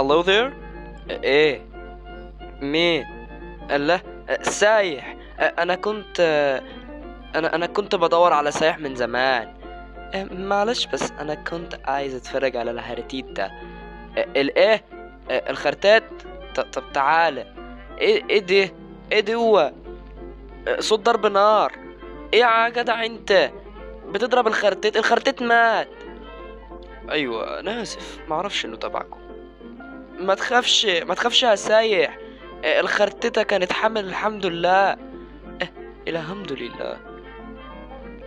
Hello there إيه مين الله سايح أنا كنت أنا أنا كنت بدور على سايح من زمان. معلش بس أنا كنت عايز أتفرج على الهارتيتا الايه الخرتات؟ طب تعالى إيه إيه ده إيه ده هو؟ صوت ضرب نار. إيه يا جدع أنت؟ بتضرب الخرتيت؟ الخرتيت مات. أيوه أنا آسف. معرفش إنه تبعكم. ما تخافش ما تخافش يا سايح. الخرتتة كانت حامل الحمد لله. إيه الحمد لله.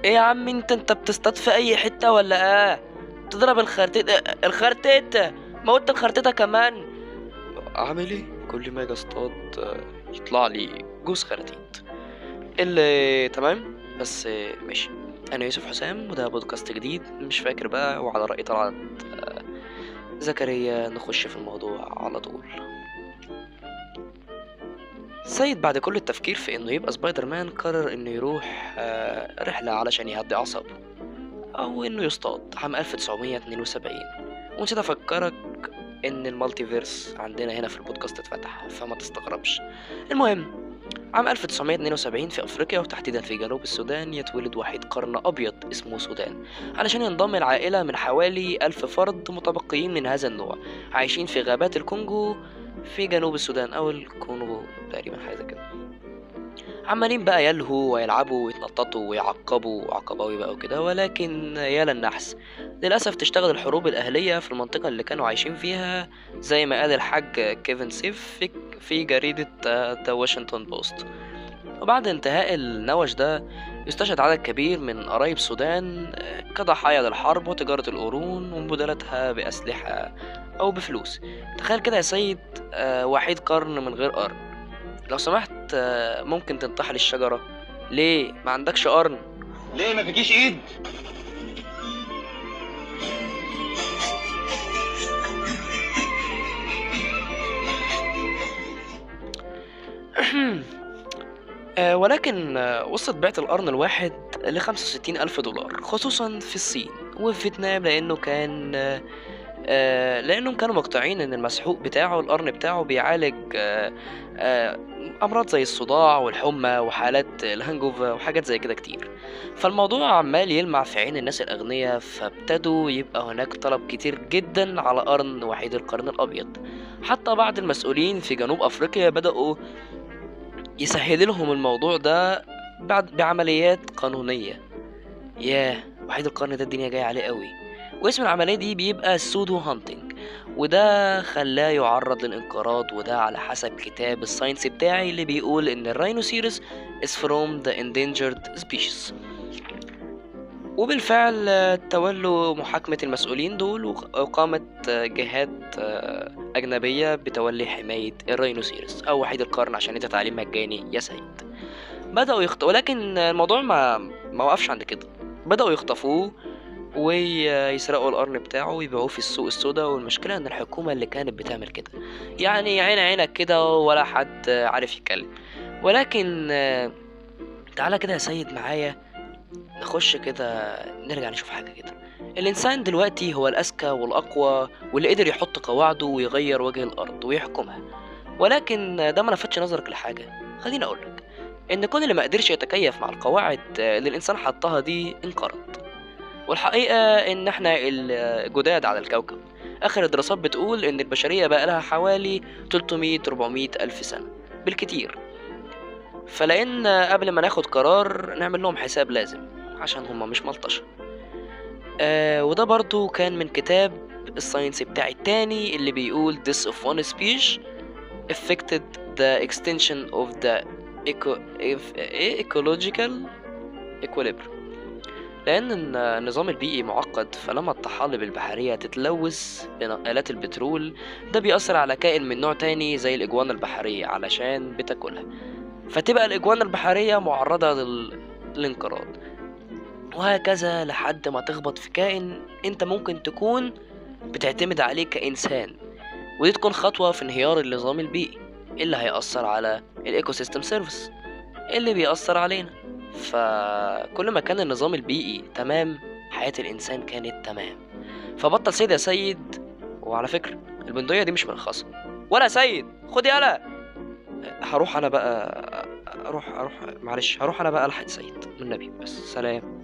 إيه يا عم انت انت بتصطاد في أي حتة ولا إيه؟ تضرب الخرتتة الخرتتة موت الخرتتة كمان. أعمل إيه؟ كل ما أجي أصطاد يطلع لي جوز خرتيت اللي تمام؟ بس ماشي. أنا يوسف حسام وده بودكاست جديد. مش فاكر بقى وعلى رأي طلعت زكريا نخش في الموضوع على طول. سيد بعد كل التفكير في إنه يبقى سبايدر مان قرر إنه يروح رحلة علشان يهدي أعصابه. أو إنه يصطاد عام 1972 ونسيت افكرك إن ال multiverse عندنا هنا في البودكاست اتفتح فما تستغربش. المهم عام 1972 في أفريقيا وتحديدا في جنوب السودان يتولد وحيد قرن أبيض اسمه سودان. علشان ينضم العائلة من حوالي ألف فرد متبقيين من هذا النوع عايشين في غابات الكونغو في جنوب السودان أو الكونغو تقريبا حاجة كده. عمالين بقى يلهوا ويلعبوا ويتنططوا ويعقبوا عقباوي بقى وكده ولكن يا للنحس للأسف تشتغل الحروب الأهلية في المنطقة اللي كانوا عايشين فيها زي ما قال الحاج كيفن سيف في, في جريدة The Washington Post وبعد انتهاء النوش ده يستشهد عدد كبير من قرايب السودان كضحايا للحرب وتجارة القرون ومبادلتها بأسلحة أو بفلوس. تخيل كده يا سيد وحيد قرن من غير قرن. لو سمحت ممكن تنطح الشجرة ليه؟ ما عندكش قرن. ليه ما فيكيش إيد؟ ولكن وصلت بيعة القرن الواحد لخمسة وستين ألف دولار خصوصا في الصين وفي فيتنام لأنه كان آه لأنهم كانوا مقتنعين إن المسحوق بتاعه القرن بتاعه بيعالج آه آه أمراض زي الصداع والحمى وحالات الهانجوفا وحاجات زي كده كتير. فالموضوع عمال يلمع في عين الناس الأغنياء فابتدوا يبقى هناك طلب كتير جدا على قرن وحيد القرن الأبيض. حتى بعض المسؤولين في جنوب أفريقيا بدأوا يسهل لهم الموضوع ده بعد بعمليات قانونية. ياه وحيد القرن ده الدنيا جاية عليه قوي. واسم العملية دي بيبقى pseudo hunting وده خلاه يعرض للانقراض وده على حسب كتاب ال science بتاعي اللي بيقول إن ال rhinoceros is from the endangered species. وبالفعل تولوا محاكمة المسؤولين دول وقامت جهات أجنبية بتولي حماية الراينوسيرس أو وحيد القرن عشان أنت تعليم مجاني يا سيد. بدأوا يخط... ولكن الموضوع ما ما وقفش عند كده. بدأوا يخطفوه ويسرقوا القرن بتاعه ويبيعوه في السوق السوداء والمشكلة إن الحكومة اللي كانت بتعمل كده. يعني عين عينك كده ولا حد عارف يتكلم. ولكن تعالى كده يا سيد معايا. نخش كده نرجع نشوف حاجة كده. الإنسان دلوقتي هو الأذكى والأقوى واللي قدر يحط قواعده ويغير وجه الأرض ويحكمها. ولكن ده ما لفتش نظرك لحاجة. خليني أقولك إن كل اللي ما قدرش يتكيف مع القواعد اللي الإنسان حطها دي انقرض. والحقيقة إن إحنا الجداد على الكوكب آخر الدراسات بتقول إن البشرية بقى لها حوالي 300 400 ألف سنة. بالكتير. فلأن قبل ما ناخد قرار نعمل لهم حساب لازم عشان هما مش ملطشة. آه وده برضو كان من كتاب الساينس بتاعي التاني اللي بيقول this of one species affected the extension of the eco ecological equilibrium. لأن النظام البيئي معقد فلما الطحالب البحرية تتلوث بنقالات البترول ده بيأثر على كائن من نوع تاني زي الإجوانة البحرية علشان بتاكلها. فتبقى الإجوانة البحرية معرضة لل... للانقراض. وهكذا لحد ما تخبط في كائن أنت ممكن تكون بتعتمد عليه كإنسان. ودي تكون خطوة في انهيار النظام البيئي اللي هيأثر على ال ecosystem service اللي بيأثر علينا. فكل ما كان النظام البيئي تمام حياة الإنسان كانت تمام. فبطل صيد يا سيد. وعلى فكرة البندقية دي مش مرخصة ولا سيد خد يالا هروح أنا بقى أروح أروح معلش هروح أنا بقى ألحق سيد والنبي بس سلام.